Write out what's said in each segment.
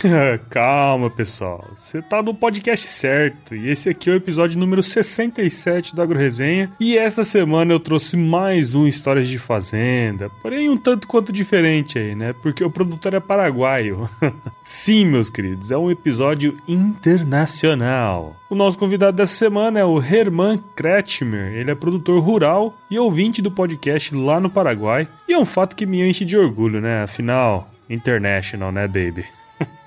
Calma, pessoal. Você tá no podcast certo. E esse aqui é o episódio número 67 do Agro Resenha. E esta semana eu trouxe mais um Histórias de Fazenda. Porém, um tanto quanto diferente aí, né? Porque o produtor é paraguaio. Sim, meus queridos, é um episódio internacional. O nosso convidado dessa semana é o Herman Kretschmer. Ele é produtor rural e ouvinte do podcast lá no Paraguai. E é um fato que me enche de orgulho, né? Afinal, international, né, baby?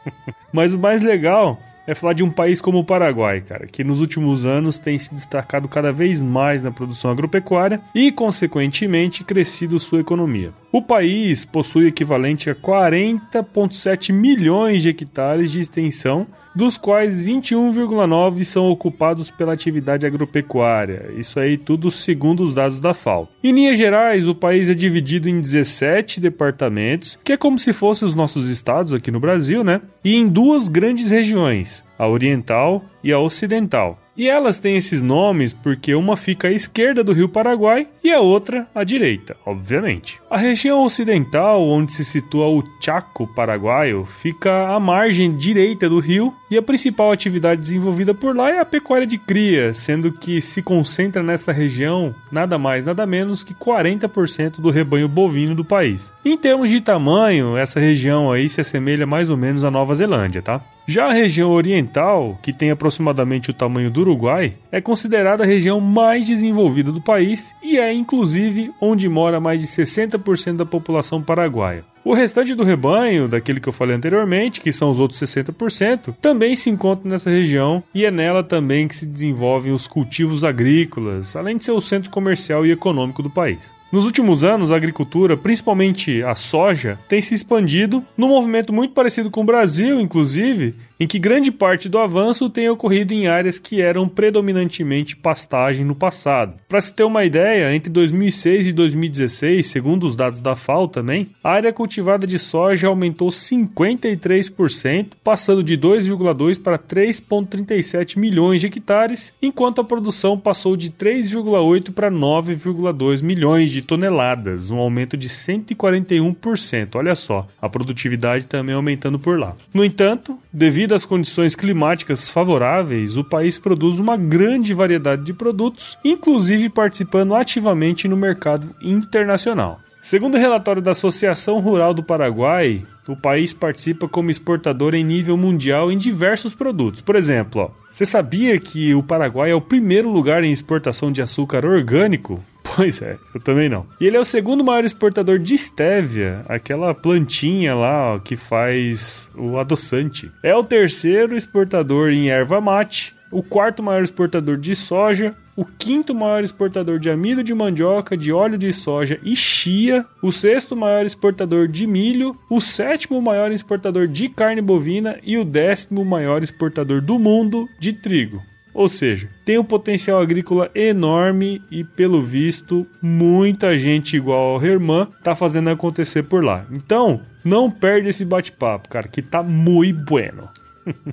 Mas o mais legal é falar de um país como o Paraguai, cara, que nos últimos anos tem se destacado cada vez mais na produção agropecuária e, consequentemente, crescido sua economia. O país possui equivalente a 40,7 milhões de hectares de extensão, dos quais 21,9 são ocupados pela atividade agropecuária. Isso aí tudo segundo os dados da FAO. Em linhas gerais, o país é dividido em 17 departamentos, que é como se fossem os nossos estados aqui no Brasil, né? E em duas grandes regiões, a oriental e a ocidental. E elas têm esses nomes porque uma fica à esquerda do rio Paraguai e a outra à direita, obviamente. A região ocidental, onde se situa o Chaco paraguaio, fica à margem direita do rio e a principal atividade desenvolvida por lá é a pecuária de cria, sendo que se concentra nessa região nada mais nada menos que 40% do rebanho bovino do país. Em termos de tamanho, essa região aí se assemelha mais ou menos à Nova Zelândia, tá? Já a região oriental, que tem aproximadamente o tamanho do Uruguai, é considerada a região mais desenvolvida do país e é inclusive onde mora mais de 60% da população paraguaia. O restante do rebanho, daquele que eu falei anteriormente, que são os outros 60%, também se encontra nessa região e é nela também que se desenvolvem os cultivos agrícolas, além de ser o centro comercial e econômico do país. Nos últimos anos, a agricultura, principalmente a soja, tem se expandido num movimento muito parecido com o Brasil, inclusive, em que grande parte do avanço tem ocorrido em áreas que eram predominantemente pastagem no passado. Para se ter uma ideia, entre 2006 e 2016, segundo os dados da FAO também, a área cultivada de soja aumentou 53%, passando de 2,2 para 3,37 milhões de hectares, enquanto a produção passou de 3,8 para 9,2 milhões de toneladas, um aumento de 141%. Olha só, a produtividade também aumentando por lá. No entanto, devido às condições climáticas favoráveis, o país produz uma grande variedade de produtos, inclusive participando ativamente no mercado internacional. Segundo o relatório da Associação Rural do Paraguai, o país participa como exportador em nível mundial em diversos produtos. Por exemplo, ó, você sabia que o Paraguai é o primeiro lugar em exportação de açúcar orgânico? Pois é, eu também não. E ele é o segundo maior exportador de estévia, aquela plantinha lá ó, que faz o adoçante. É o terceiro exportador em erva mate, o quarto maior exportador de soja, o quinto maior exportador de amido de mandioca, de óleo de soja e chia, o sexto maior exportador de milho, o sétimo maior exportador de carne bovina e o décimo maior exportador do mundo de trigo. Ou seja, tem um potencial agrícola enorme e, pelo visto, muita gente igual ao Herman tá fazendo acontecer por lá. Então, não perde esse bate-papo, cara, que tá muito bueno.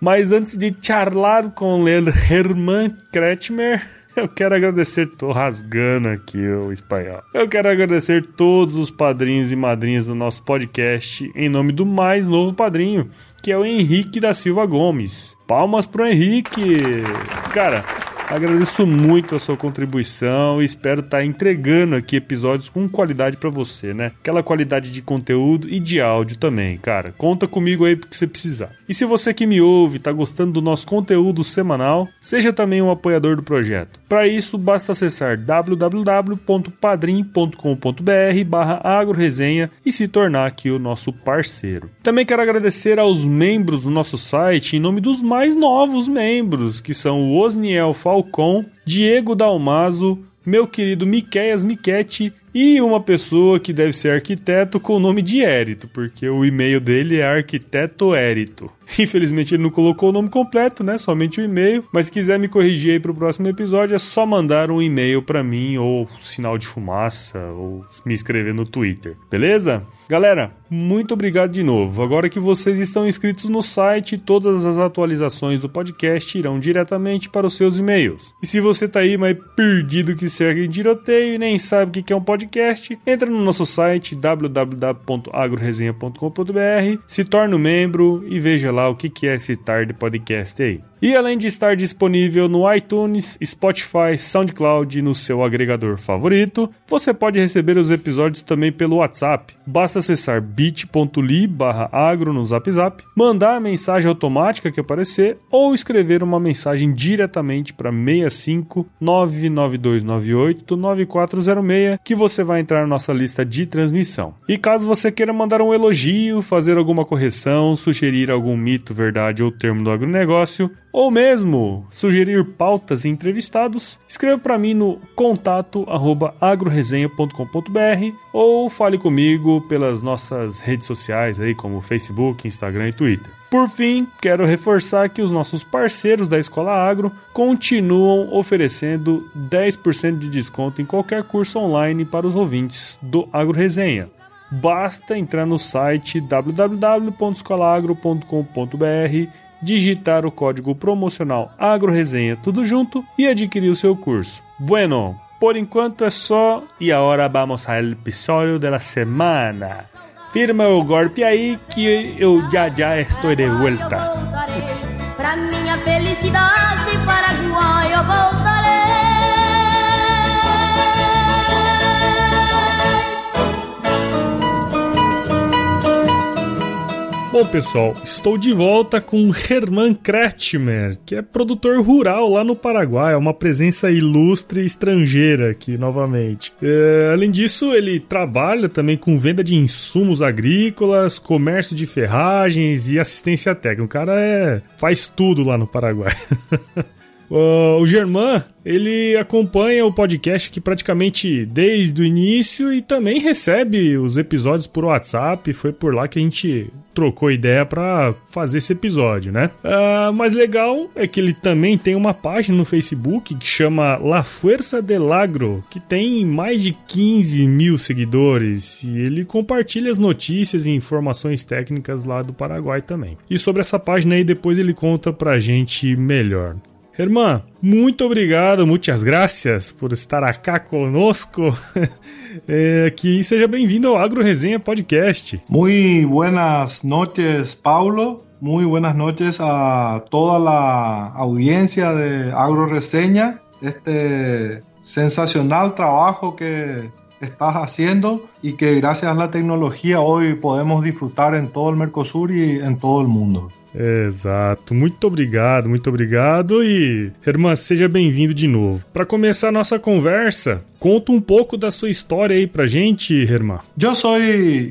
Mas antes de charlar com o Herman Kretschmer, Eu quero agradecer, tô rasgando aqui o espanhol. Eu quero agradecer todos os padrinhos e madrinhas do nosso podcast em nome do mais novo padrinho, que é o Henrique da Silva Gomes. Palmas pro Henrique! Cara, Agradeço muito a sua contribuição e espero estar tá entregando aqui episódios com qualidade para você, né? Aquela qualidade de conteúdo e de áudio também, cara. Conta comigo aí porque você precisar. E se você que me ouve está gostando do nosso conteúdo semanal, seja também um apoiador do projeto. Para isso, basta acessar www.padrim.com.br barra agroresenha e se tornar aqui o nosso parceiro. Também quero agradecer aos membros do nosso site em nome dos mais novos membros, que são o Osniel Falcão Falcon, Diego Dalmazo, meu querido Miqueias Miquete e uma pessoa que deve ser arquiteto com o nome de Érito, porque o e-mail dele é arquiteto Érito. Infelizmente ele não colocou o nome completo, né? Somente o e-mail. Mas se quiser me corrigir aí pro próximo episódio, é só mandar um e-mail para mim ou sinal de fumaça ou me escrever no Twitter. Beleza? Galera, muito obrigado de novo. Agora que vocês estão inscritos no site, todas as atualizações do podcast irão diretamente para os seus e-mails. E se você tá aí mais perdido que segue em tiroteio e nem sabe o que é um podcast, entra no nosso site www.agroresenha.com.br, se torne um membro e veja lá o que é esse Tarde Podcast aí. E além de estar disponível no iTunes, Spotify, SoundCloud e no seu agregador favorito, você pode receber os episódios também pelo WhatsApp. Basta acessar bit.ly barra agro no Zap Zap, mandar a mensagem automática que aparecer ou escrever uma mensagem diretamente para 65 99298 9406 que você vai entrar na nossa lista de transmissão. E caso você queira mandar um elogio, fazer alguma correção, sugerir algum mito, verdade ou termo do agronegócio, ou mesmo sugerir pautas e entrevistados, escreva para mim no contato agroresenha.com.br ou fale comigo pelas nossas redes sociais aí como Facebook, Instagram e Twitter. Por fim, quero reforçar que os nossos parceiros da Escola Agro continuam oferecendo 10% de desconto em qualquer curso online para os ouvintes do Agro Resenha. Basta entrar no site www.escolaagro.com.br digitar o código promocional AgroResenha tudo junto e adquirir o seu curso. Bueno, por enquanto é só e agora vamos ao episódio da semana. Firma o golpe aí que eu já já estou de volta. Pra minha felicidade, Paraguai eu voltarei. Bom, pessoal, estou de volta com Herman Kretschmer, que é produtor rural lá no Paraguai, é uma presença ilustre estrangeira aqui novamente. É, além disso, ele trabalha também com venda de insumos agrícolas, comércio de ferragens e assistência técnica. O cara é, faz tudo lá no Paraguai. Uh, o Germán, ele acompanha o podcast aqui praticamente desde o início e também recebe os episódios por WhatsApp. Foi por lá que a gente trocou ideia para fazer esse episódio, né? Uh, mas legal é que ele também tem uma página no Facebook que chama La Fuerza del Agro, que tem mais de 15 mil seguidores e ele compartilha as notícias e informações técnicas lá do Paraguai também. E sobre essa página aí depois ele conta pra gente melhor. Hermán, muito obrigado, muitas gracias por estar aqui conosco. é, que seja bem-vindo ao Agro Resenha Podcast. Muy buenas noches, Paulo. Muy buenas noches a toda la audiencia de Agro Reseña. Este sensacional trabajo que estás haciendo y que gracias a la tecnología hoy podemos disfrutar en todo el Mercosur y en todo el mundo. Exato. Muito obrigado, muito obrigado. E, irmã, seja bem-vindo de novo. Para começar a nossa conversa, conta um pouco da sua história aí pra gente, irmã. Eu sou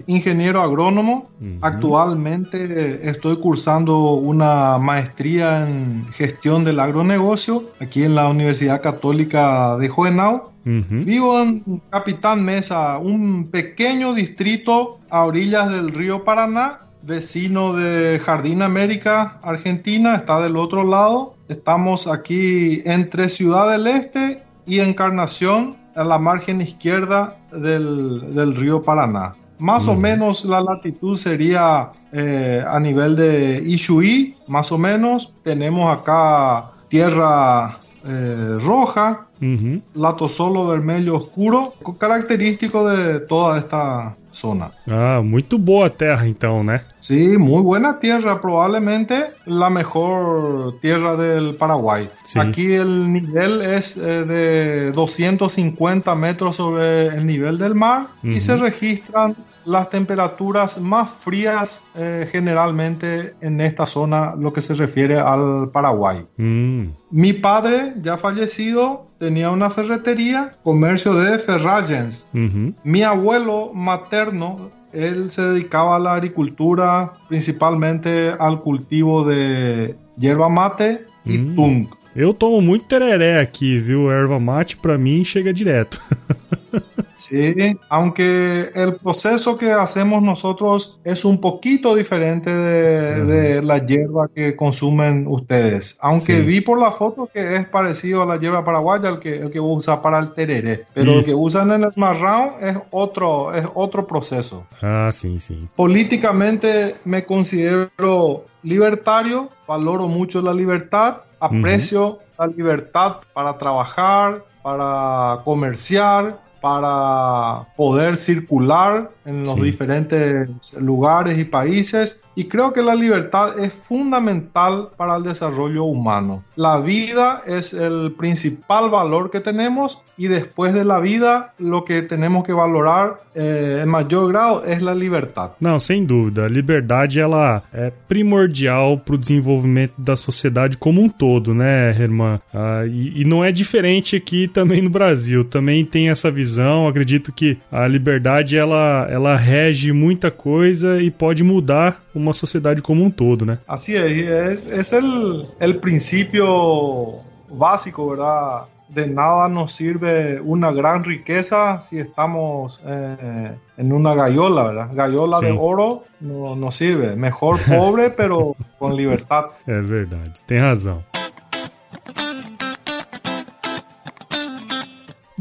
engenheiro agrônomo. Uhum. Actualmente estou cursando uma maestria em gestão do agronegócio aqui na Universidade Católica de Juvenal. Uhum. Vivo en Capitán Mesa, un pequeño distrito a orillas del río Paraná vecino de Jardín América, Argentina, está del otro lado. Estamos aquí entre Ciudad del Este y Encarnación, a la margen izquierda del, río Paraná. Más o menos la latitud sería eh, a nivel de Ishuí, más o menos. Tenemos acá tierra eh, roja, Uhum. latosolo vermelho oscuro, característico de toda esta zona. Ah, muito boa a terra então, né? Sí, muy buena tierra, probablemente la mejor tierra del Paraguay. Sí. Aquí el nivel es eh, de 250 metros sobre el nivel del mar y se registran las temperaturas más frías eh, generalmente en esta zona, lo que se refiere al Paraguay. Hum. Mi padre, ya fallecido, tenía una ferretería, comercio de ferragens. Uhum. Mi abuelo materno, él se dedicaba a la agricultura, principalmente al cultivo de yerba mate y Mm. tung. Eu tomo muito tereré aqui, viu? Erva mate pra mim chega direto. Sí, aunque el proceso que hacemos nosotros es un poquito diferente de, de la hierba que consumen ustedes. Aunque Sí. vi por la foto que es parecido a la hierba paraguaya, el que, el que usa para el tereré. Pero Mm. el que usan en el marrón es otro, es otro proceso. Ah, sim, sim. Políticamente me considero libertario, valoro mucho la libertad, aprecio la libertad para trabajar, para comerciar, para poder circular en los Sí. diferentes lugares y países. Y creo que la libertad es fundamental para el desarrollo humano. La vida es el principal valor que tenemos y después de la vida lo que tenemos que valorar eh, en mayor grado es la libertad. Não, sem dúvida. A liberdade ela é primordial para o desenvolvimento da sociedade como um todo, né, Herman? Ah, e, e não é diferente aqui também no Brasil. Também tem essa visão. Acredito que a liberdade ela, ela rege muita coisa e pode mudar uma sociedade como um todo, né? Así es, y es, es el, el principio básico, ¿verdad? De nada nos sirve una gran riqueza si estamos eh, en una gallola, ¿verdad? Gallola Sí. de oro no nos sirve. Mejor pobre, pero con libertad. É verdade. Tem razão.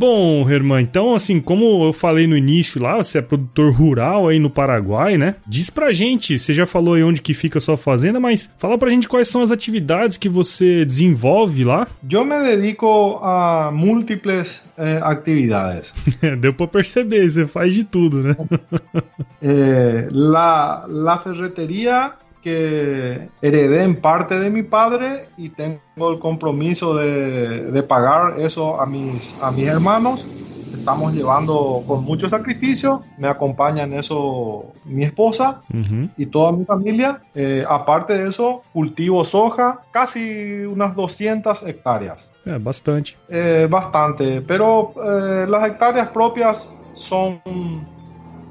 Bom, Herman, então assim, como eu falei no início lá, você é produtor rural aí no Paraguai, né? Diz pra gente, você já falou aí onde que fica a sua fazenda, mas fala pra gente quais são as atividades que você desenvolve lá. Yo me dedico a múltiples eh, actividades. Deu pra perceber, você faz de tudo, né? Eh, la, la ferretería que heredé en parte de mi padre y tengo el compromiso de, de pagar eso a mis, a mis hermanos. Estamos llevando con mucho sacrificio, me acompaña en eso mi esposa y toda mi familia. Eh, aparte de eso, cultivo soja, casi unas 200 hectáreas. É, bastante. Eh, bastante, pero eh, las hectáreas propias son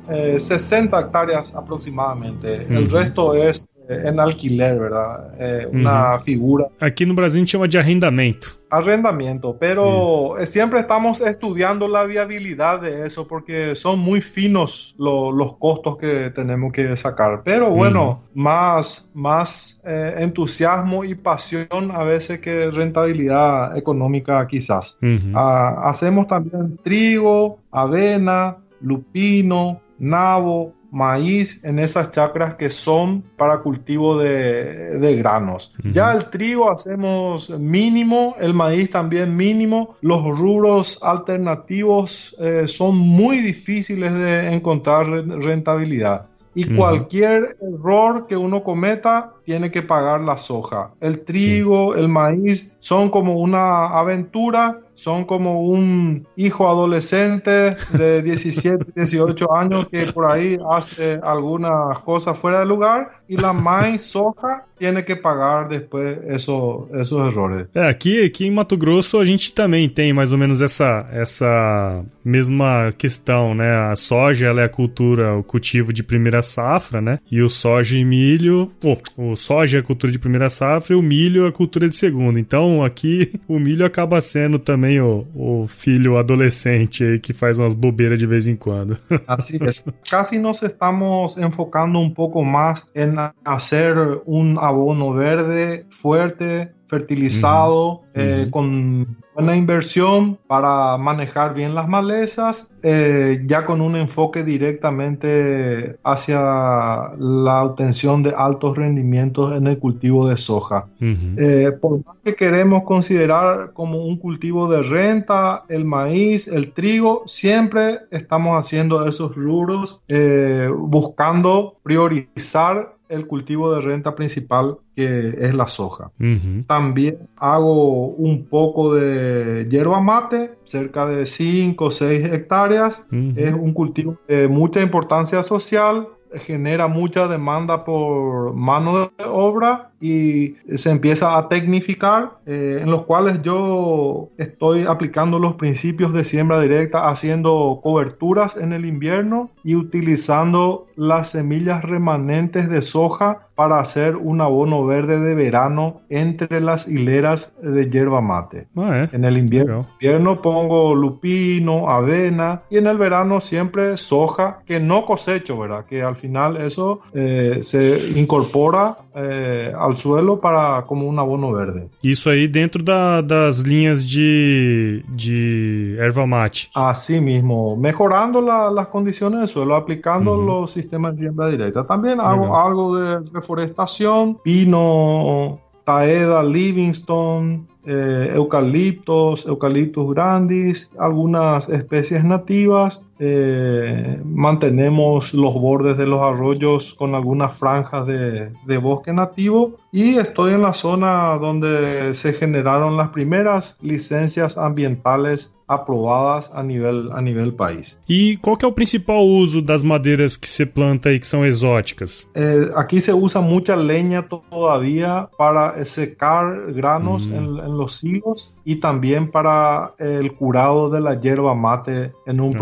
eh, 60 hectáreas aproximadamente. El Ujú. resto es eh, en alquiler, ¿verdad? Eh, una figura. Aqui no Brasil chama de arrendamento. Arrendamiento, pero eh, siempre estamos estudiando la viabilidad de eso porque son muy finos lo- los costos que tenemos que sacar. Pero bueno, más, más eh, entusiasmo y pasión a veces que rentabilidad económica quizás. Uhum. Ah, hacemos también trigo, avena, lupino, nabo, maíz en esas chacras que son para cultivo de, de granos. Ya el trigo hacemos mínimo, el maíz también mínimo. Los rubros alternativos eh, son muy difíciles de encontrar re- rentabilidad. Y cualquier error que uno cometa tiene que pagar la soja. El trigo, el maíz son como una aventura, son como un hijo adolescente de 17, 18 años que por ahí hace algunas cosas fuera de lugar y la maíz, soja, tiene que pagar después eso- esos errores. É, aqui, aqui em Mato Grosso a gente também tem mais ou menos essa, essa mesma questão, né? A soja ela é a cultura, o cultivo de primeira safra, né? E o soja e milho, o soja é a cultura de primeira safra e o milho é a cultura de segunda. Então aqui o milho acaba sendo também o, o filho adolescente aí que faz umas bobeiras de vez em quando. Así es. Casi nos estamos enfocando un poco más en hacer un abono verde fuerte, fertilizado, eh, con buena inversión para manejar bien las malezas, eh, ya con un enfoque directamente hacia la obtención de altos rendimientos en el cultivo de soja. Eh, por más que queremos considerar como un cultivo de renta, el maíz, el trigo, siempre estamos haciendo esos rubros buscando priorizar el cultivo de renta principal que es la soja. También hago un poco de hierba mate, cerca de 5 o 6 hectáreas. Es un cultivo de mucha importancia social, genera mucha demanda por mano de obra y se empieza a tecnificar, eh, en los cuales yo estoy aplicando los principios de siembra directa, haciendo coberturas en el invierno y utilizando las semillas remanentes de soja para hacer un abono verde de verano entre las hileras de hierba mate. En el invierno, invierno pongo lupino, avena y en el verano siempre soja que no cosecho, ¿verdad? Que al final eso eh, se incorpora eh, al suelo para como un abono verde. Isso aí dentro da, das linhas de, de erva mate. Así mismo, mejorando la, las condiciones del suelo, aplicando los sistemas de siembra directa. También hago algo de reforestación, pino, taeda, Livingston, eh, eucaliptos, eucaliptus grandis, algunas especies nativas. Eh, mantenemos los bordes de los arroyos con algunas franjas de, de, bosque nativo y estoy en la zona donde se generaron las primeras licencias ambientales aprovadas a nível, a nível país. E qual que é o principal uso das madeiras que se planta e que são exóticas? Eh, aqui se usa muita lenha todavía para secar granos mm. en, en, los silos y también para el curado de la hierba mate en un ah,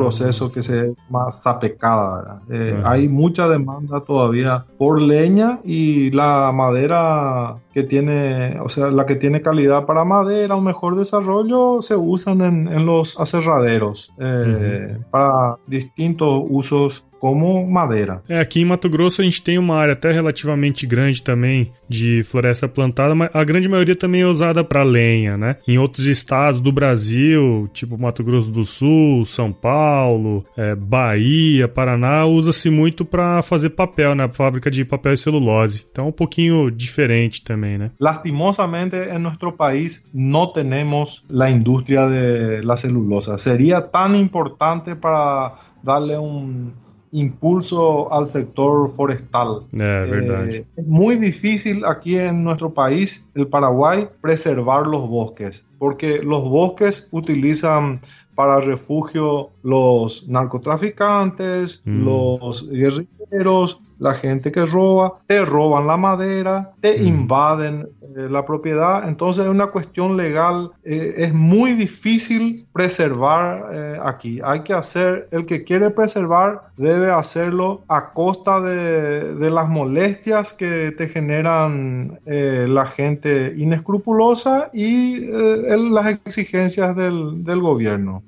que se llama zapecada. Eh, hay mucha demanda todavía por leña y la madera que tiene, o sea, la que tiene calidad para madera, un mejor desarrollo, se usan en, en los aserraderos eh, para distintos usos como madeira. É, aqui em Mato Grosso a gente tem uma área até relativamente grande também de floresta plantada, mas a grande maioria também é usada para lenha, né? Em outros estados do Brasil, tipo Mato Grosso do Sul, São Paulo, é, Bahia, Paraná, usa-se muito para fazer papel, né? Fábrica de papel e celulose. Então é um pouquinho diferente também, né? Lastimosamente, em nosso país não temos a indústria de la celulosa. Seria tão importante para darle um impulso al sector forestal. Eh, es muy difícil aquí en nuestro país, el Paraguay, preservar los bosques, porque los bosques utilizan para refugio los narcotraficantes, mm. los guerrilleros, la gente que roba, te roban la madera, te mm. invaden eh, la propiedad. Entonces es una cuestión legal, eh, es muy difícil preservar eh, aquí. Hay que hacer, el que quiere preservar debe hacerlo a costa de, de las molestias que te generan la gente inescrupulosa y las exigencias del, del gobierno.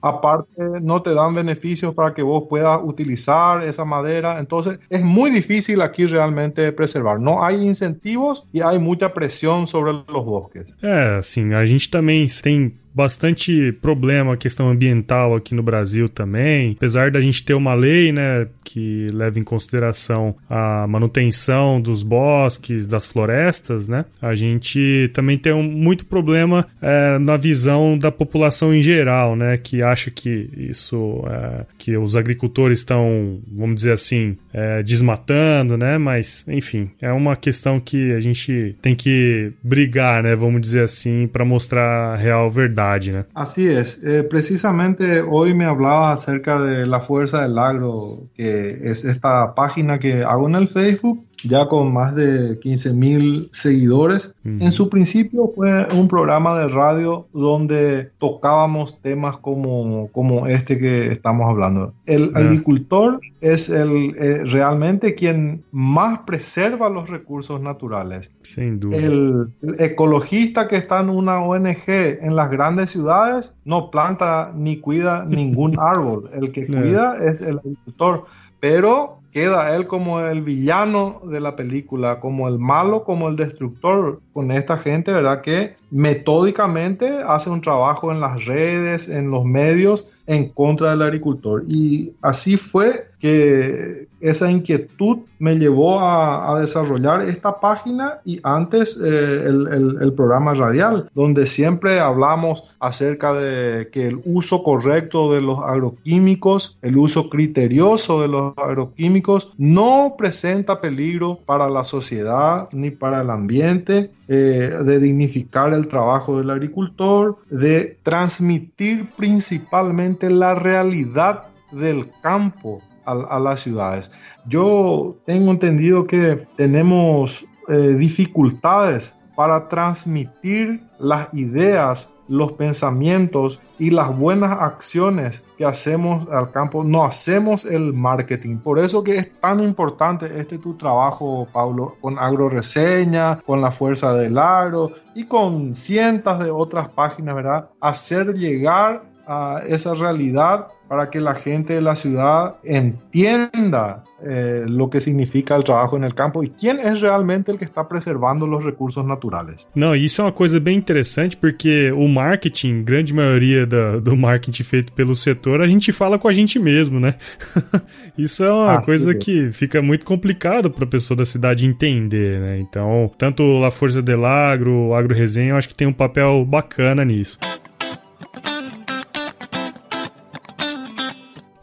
Aparte, no te dan beneficios para que vos puedas utilizar esa madera. Entonces, es muy difícil aquí realmente preservar. No hay incentivos y hay mucha presión sobre los bosques. É, assim, a gente também tem bastante problema questão ambiental aqui no Brasil também. Apesar da gente ter uma lei, né, que leva em consideração a manutenção dos bosques, das florestas, né, a gente também tem um, muito problema é, na visão da população em geral, né, que acha que isso, é, que os agricultores estão, vamos dizer assim, é, desmatando, né, mas enfim, é uma questão que a gente tem que brigar, né, vamos dizer assim, para mostrar a real verdade. Así es. Eh, precisamente hoy me hablaba acerca de la fuerza del agro, que es esta página que hago en el Facebook ya con más de 15 mil seguidores. En su principio fue un programa de radio donde tocábamos temas como, como este que estamos hablando. El agricultor es el, eh, realmente quien más preserva los recursos naturales. Sin duda. El, ecologista que está en una ONG en las grandes ciudades no planta ni cuida ningún árbol. El que cuida es el agricultor. Pero queda él como el villano de la película, como el malo, como el destructor con esta gente, ¿verdad? Que metódicamente hace un trabajo en las redes, en los medios, en contra del agricultor. Y así fue que esa inquietud me llevó a, desarrollar esta página y antes eh, el, programa radial, donde siempre hablamos acerca de que el uso correcto de los agroquímicos, el uso criterioso de los agroquímicos, no presenta peligro para la sociedad ni para el ambiente, eh, de dignificar el trabajo del agricultor, de transmitir principalmente la realidad del campo a, las ciudades. Yo tengo entendido que tenemos eh, dificultades para transmitir las ideas, los pensamientos y las buenas acciones que hacemos al campo. No hacemos el marketing. Por eso que es tan importante este tu trabajo, Pablo, con agroreseña, con la fuerza del agro y con cientos de otras páginas, ¿verdad? Hacer llegar a esa realidad para que la gente de la ciudad entienda eh, lo que significa el trabajo en el campo e quién é realmente o que está preservando os recursos naturais. Não, isso é uma coisa bem interessante porque o marketing, grande maioria da, do marketing feito pelo setor, a gente fala com a gente mesmo, né? isso é uma ah, coisa sim. que fica muito complicado para a pessoa da cidade entender, né? Então, tanto a Força del Agro, o Agro Resenha, eu acho que tem um papel bacana nisso.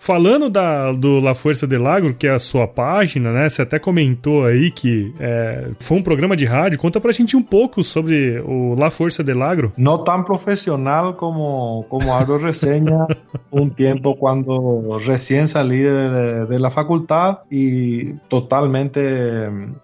Falando da, do La Força del Agro, que é a sua página, né? Você até comentou aí que é, foi um programa de rádio. Conta pra gente um pouco sobre o La Força del Agro. Não tão profissional como, como Agro Resenha, um tempo quando recém saí la faculdade e totalmente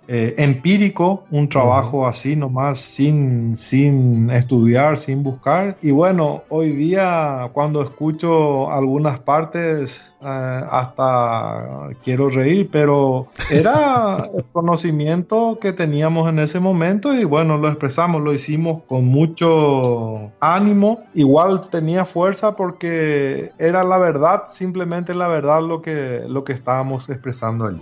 eh, empírico, um trabalho assim nomás, sem, sem estudar, sem buscar. E bueno, hoje dia, quando escuto algumas partes Eh, hasta quiero reír, pero era el conocimiento que teníamos en ese momento y bueno, lo expresamos, lo hicimos con mucho ánimo, igual tenía fuerza porque era la verdad, simplemente la verdad lo que, lo que estábamos expresando allí.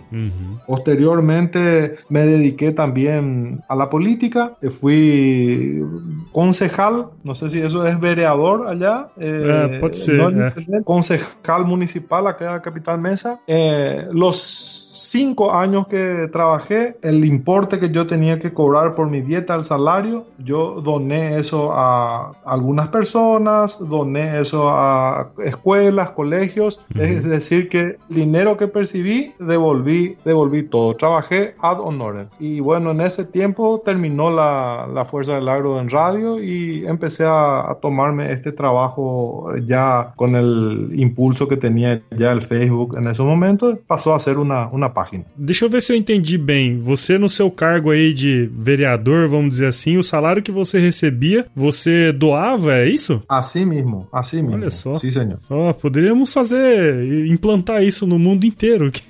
Posteriormente me dediqué también a la política, fui concejal, no sé si eso es vereador allá, eh, eh. concejal municipal a cada capitán Mesa, eh, los cinco años que trabajé, el importe que yo tenía que cobrar por mi dieta, el salario, yo doné eso a algunas personas, doné eso a escuelas, colegios, es decir, que el dinero que percibí, devolví, devolví todo. Trabajé ad honorem. Y bueno, en ese tiempo terminó la, la Fuerza del Agro en radio y empecé a, a, tomarme este trabajo ya con el impulso que tenía ya el Facebook en ese momento, pasó a ser una, una página. Deixa eu ver se eu entendi bem. Você, no seu cargo aí de vereador, vamos dizer assim, o salário que você recebia, você doava, é isso? Assim mesmo, assim mesmo. Olha só. Sim, senhor. Oh, poderíamos fazer, implantar isso no mundo inteiro.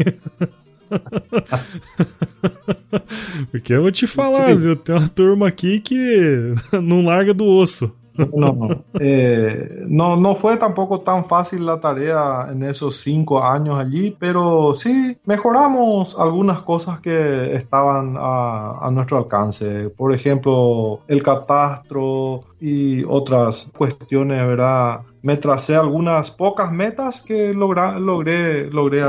Porque eu vou te falar, Sim. viu? Tem uma turma aqui que não larga do osso. No, eh, no, no fue tampoco tan fácil la tarea en esos cinco años allí, pero sí mejoramos algunas cosas que estaban a, a nuestro alcance. Por ejemplo, el catastro y otras cuestiones, ¿verdad? Me tracei algumas poucas metas que logra, logrei, logrei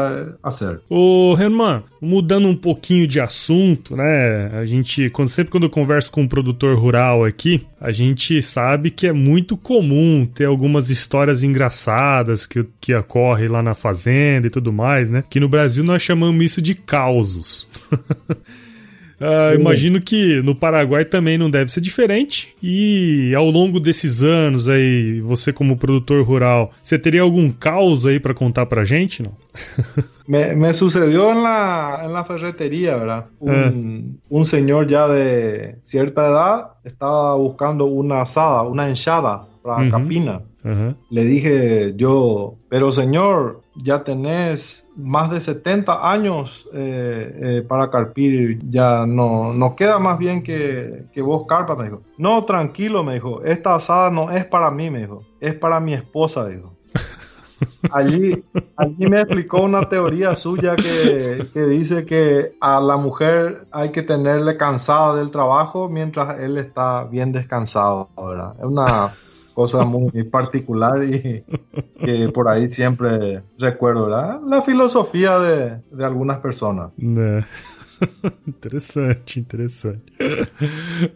fazer. Ô, Herman, mudando um pouquinho de assunto, né? A gente, quando, sempre quando eu converso com um produtor rural aqui, a gente sabe que é muito comum ter algumas histórias engraçadas que, que ocorrem lá na fazenda e tudo mais, né? Que no Brasil nós chamamos isso de causos. Uh, imagino que no Paraguai também não deve ser diferente. E ao longo desses anos aí, você como produtor rural, você teria algum caos aí para contar pra gente, não? me, me sucedió en la, en la ferretería, ¿verdad? Un, uh. un señor ya de cierta edad estaba buscando una asada, una enchada para uh -huh. capina. Le dije yo, pero señor, ya tenés más de 70 años eh, eh, para carpir, ya no, no queda más bien que, que vos carpa, me dijo. No, tranquilo, me dijo, esta asada no es para mí, me dijo, es para mi esposa, dijo. Allí, allí me explicó una teoría suya que, que, dice que a la mujer hay que tenerle cansada del trabajo mientras él está bien descansado, ¿verdad? Es una cosa muy particular y que por ahí siempre recuerdo, ¿verdad? La filosofía de, de algunas personas. interessante, interessante.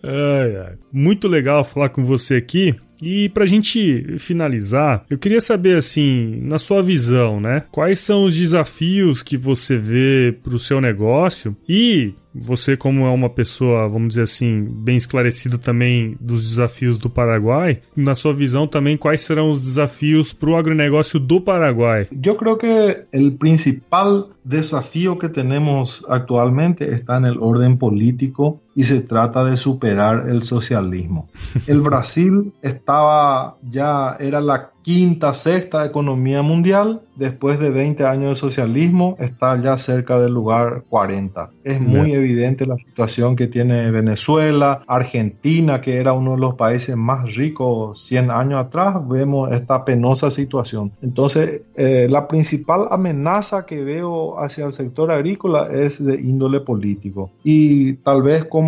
Ai, ai. Muito legal falar com você aqui. E para a gente finalizar, eu queria saber assim, na sua visão, né? Quais são os desafios que você vê para o seu negócio e você, como é uma pessoa, vamos dizer assim, bem esclarecido também dos desafios do Paraguai, na sua visão também, quais serão os desafios para o agronegócio do Paraguai? Eu creio que o principal desafío que temos atualmente está no ordem político y se trata de superar el socialismo. El Brasil estaba ya, era la quinta, sexta economía mundial, después de 20 años de socialismo, está ya cerca del lugar 40. Es muy evidente la situación que tiene Venezuela, Argentina, que era uno de los países más ricos 100 años atrás, vemos esta penosa situación. Entonces, eh, la principal amenaza que veo hacia el sector agrícola es de índole político. Y tal vez como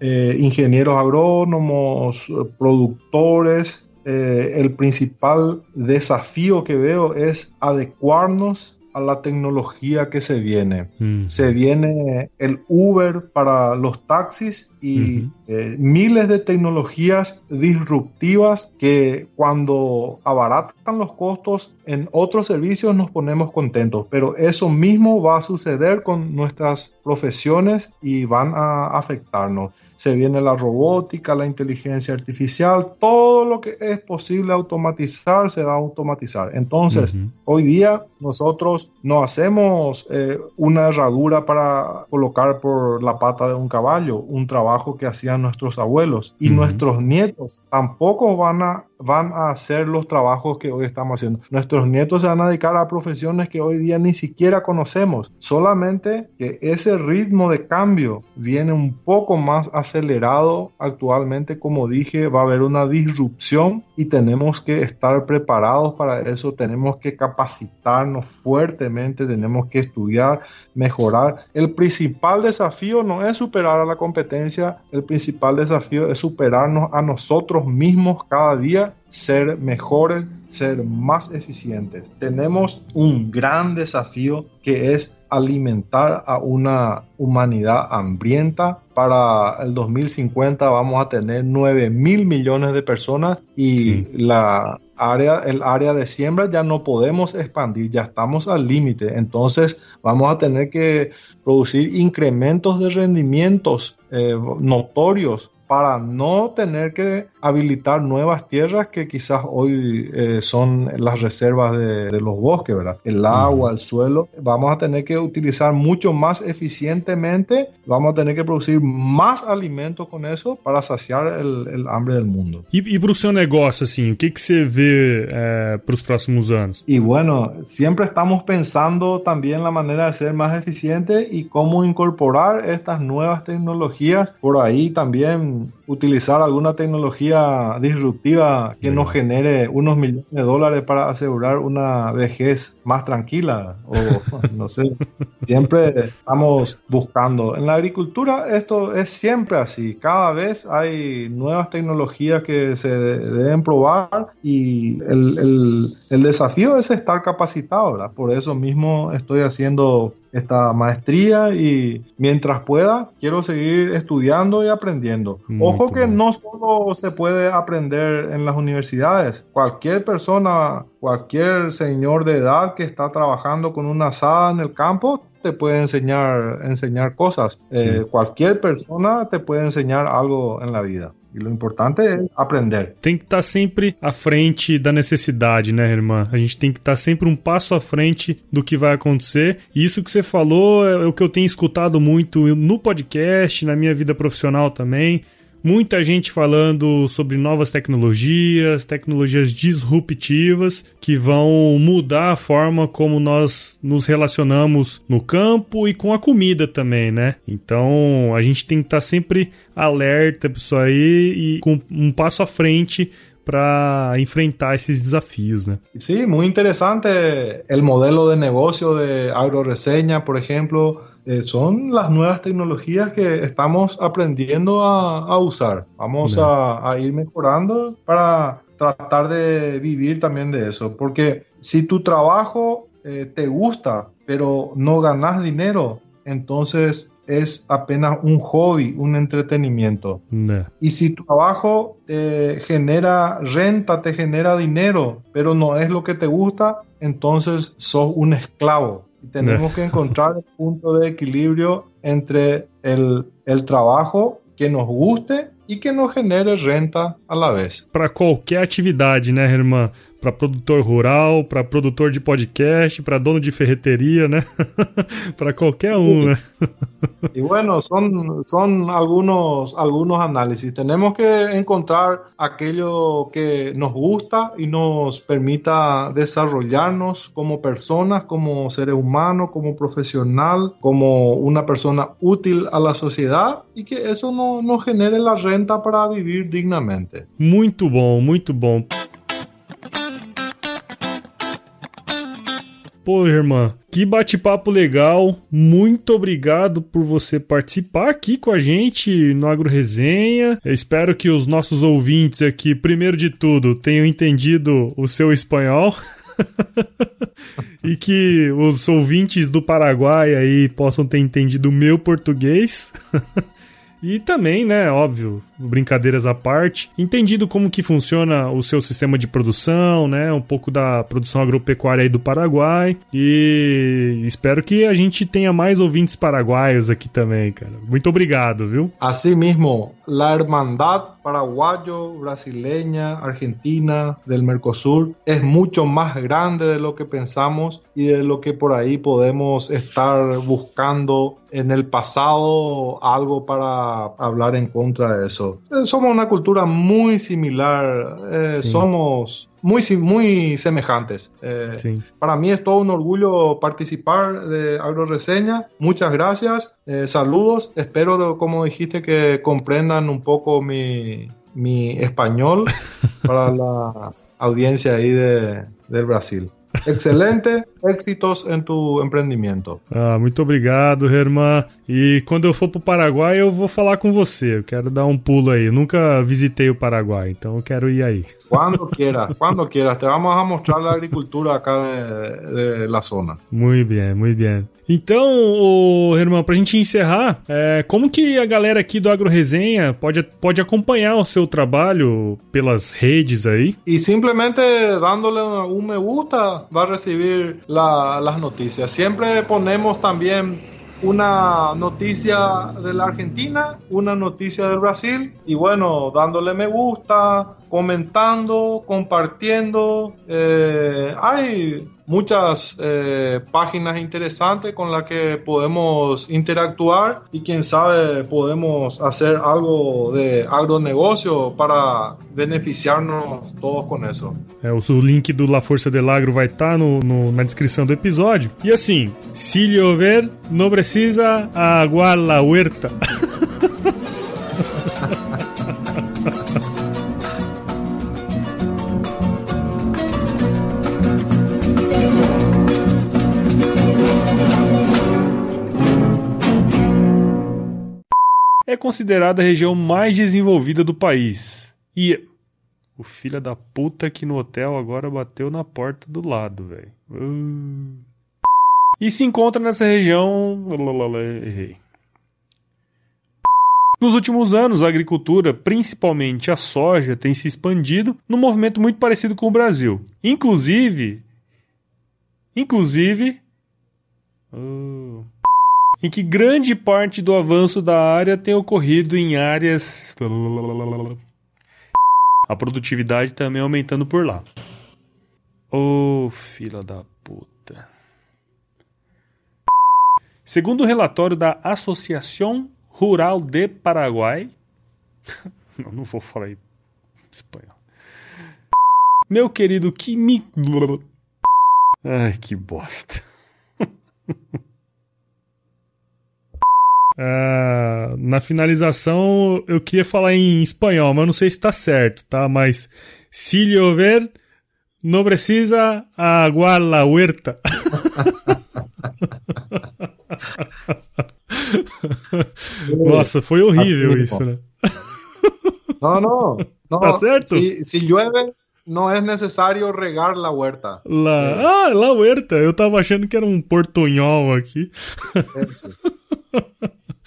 eh, ingenieros agrónomos, productores, eh, el principal desafío que veo es adecuarnos a la tecnología que se viene. Mm. Se viene el Uber para los taxis y eh, miles de tecnologías disruptivas que cuando abaratan los costos en otros servicios nos ponemos contentos. Pero eso mismo va a suceder con nuestras profesiones y van a afectarnos se viene la robótica, la inteligencia artificial, todo lo que es posible automatizar se va a automatizar. Entonces, hoy día nosotros no hacemos eh, una herradura para colocar por la pata de un caballo, un trabajo que hacían nuestros abuelos y nuestros nietos tampoco van a van a hacer los trabajos que hoy estamos haciendo. Nuestros nietos se van a dedicar a profesiones que hoy día ni siquiera conocemos. Solamente que ese ritmo de cambio viene un poco más acelerado actualmente. Como dije, va a haber una disrupción y tenemos que estar preparados para eso. Tenemos que capacitarnos fuertemente, tenemos que estudiar, mejorar. El principal desafío no es superar a la competencia, el principal desafío es superarnos a nosotros mismos cada día ser mejores, ser más eficientes. Tenemos un gran desafío que es alimentar a una humanidad hambrienta. Para el 2050 vamos a tener 9 mil millones de personas y la área, el área de siembra ya no podemos expandir, ya estamos al límite. Entonces vamos a tener que producir incrementos de rendimientos eh, notorios para no tener que habilitar nuevas tierras que quizás hoy eh, son las reservas de, los bosques, ¿verdad? El agua, el suelo, vamos a tener que utilizar mucho más eficientemente, vamos a tener que producir más alimentos con eso para saciar el, hambre del mundo. ¿Y para su negocio, assim, qué que, se ve eh, para los próximos años? Y bueno, siempre estamos pensando también la manera de ser más eficiente y cómo incorporar estas nuevas tecnologías por ahí también and utilizar alguna tecnología disruptiva que nos genere unos millones de dólares para asegurar una vejez más tranquila o no sé, siempre estamos buscando. En la agricultura esto es siempre así, cada vez hay nuevas tecnologías que se deben probar y el, el, el desafío es estar capacitado, ¿verdad? Por eso mismo estoy haciendo esta maestría y mientras pueda quiero seguir estudiando y aprendiendo. Que no solo se puede aprender en las universidades, cualquier persona, cualquier señor de edad que está trabajando con una asada en el campo te puede enseñar, enseñar cosas. Eh, cualquier persona te puede enseñar algo en la vida. E o importante é aprender. Tem que estar tá sempre à frente da necessidade, né, irmã? A gente tem que estar tá sempre um passo à frente do que vai acontecer. E isso que você falou é o que eu tenho escutado muito no podcast, na minha vida profissional também muita gente falando sobre novas tecnologias, tecnologias disruptivas que vão mudar a forma como nós nos relacionamos no campo e com a comida também, né? Então a gente tem que estar sempre alerta, pessoal, aí e com um passo à frente para enfrentar esses desafios, né? Sí, muy interesante el modelo de negocio de AgroReseña, por ejemplo, eh, son las nuevas tecnologías que estamos aprendiendo a, a usar. Vamos a, a, ir mejorando para tratar de vivir también de eso, porque si tu trabajo eh, te gusta, pero no ganas dinero, entonces es apenas un hobby, un entretenimiento. Y si tu trabajo te genera renta, te genera dinero, pero no es lo que te gusta, entonces sos un esclavo. Y tenemos que encontrar el punto de equilibrio entre el, el trabajo que nos guste e que nos genere renta a la vez. Para qualquer atividade, né, irmã? Para produtor rural, para produtor de podcast, para dono de ferreteria, né? para qualquer um, né? y bueno, son, son algunos, algunos análisis. Tenemos que encontrar aquello que nos gusta y nos permita desarrollarnos como personas, como seres humanos, como profesional, como una persona útil a la sociedad y que eso no, nos genere la renta para vivir dignamente. Muito bom, muito bom. Pô, irmã, que bate-papo legal. Muito obrigado por você participar aqui com a gente no Agro Resenha. Eu espero que os nossos ouvintes aqui, primeiro de tudo, tenham entendido o seu espanhol. e que os ouvintes do Paraguai aí possam ter entendido o meu português. E também, né, óbvio, brincadeiras à parte, entendido como que funciona o seu sistema de produção, né, um pouco da produção agropecuária aí do Paraguai e espero que a gente tenha mais ouvintes paraguaios aqui também, cara. Muito obrigado, viu? Assim mesmo, la hermandad paraguayo, brasileña, argentina, del Mercosur es mucho más grande de lo que pensamos y de lo que por ahí podemos estar buscando en el pasado algo para hablar en contra de eso. Eh, somos una cultura muy similar, eh, sí. somos muy, muy semejantes. Eh, sí. Para mí es todo un orgullo participar de AgroReseña. Muchas gracias, saludos. Espero, como dijiste, que comprendan un poco mi, mi español para la audiencia ahí de, del Brasil. Excelente, éxitos em tu empreendimento. Ah, muito obrigado, Herman. E quando eu for pro Paraguai, eu vou falar com você. Eu quero dar um pulo aí. Eu nunca visitei o Paraguai, então eu quero ir aí. Quando quieras, quando quieras. Te vamos a mostrar a agricultura acá de, de la zona. Muito bem, muito bem. Então, ô, Herman, pra gente encerrar, é, como que a galera aqui do Agro Resenha pode, pode acompanhar o seu trabalho pelas redes aí? E simplesmente dándole um me gusta, vai receber la, las noticias. Siempre ponemos también una noticia de la Argentina, una noticia del Brasil y bueno, dándole me gusta, comentando, compartiendo. Eh, hay muchas eh, páginas interesantes con las que podemos interactuar y quién sabe podemos hacer algo de agronegocio para beneficiarnos todos com isso. É, o link do La Força del Agro vai estar no, no, na descrição do episódio. E assim, se llover, não precisa aguar la huerta. é considerada a região mais desenvolvida do país. E o filho da puta aqui no hotel agora bateu na porta do lado, velho. Uh... E se encontra nessa região. Errei. Nos últimos anos, a agricultura, principalmente a soja, tem se expandido num movimento muito parecido com o Brasil. Inclusive. Inclusive. Uh em que grande parte do avanço da área tem ocorrido em áreas. A produtividade também aumentando por lá. Ô oh, fila da puta. Segundo o relatório da Associação Rural de Paraguai. não, não vou falar em espanhol. Meu querido Kimi. Ai, que bosta. Uh, na finalização, eu queria falar em espanhol, mas não sei se está certo, tá? Mas Si llover, no precisa aguar la huerta. Nossa, foi horrível assim, isso, né? Não, não. não tá certo? Se, se llueve, não é necessário regar la huerta. La... Ah, la huerta. Eu tava achando que era um portunhol aqui. É,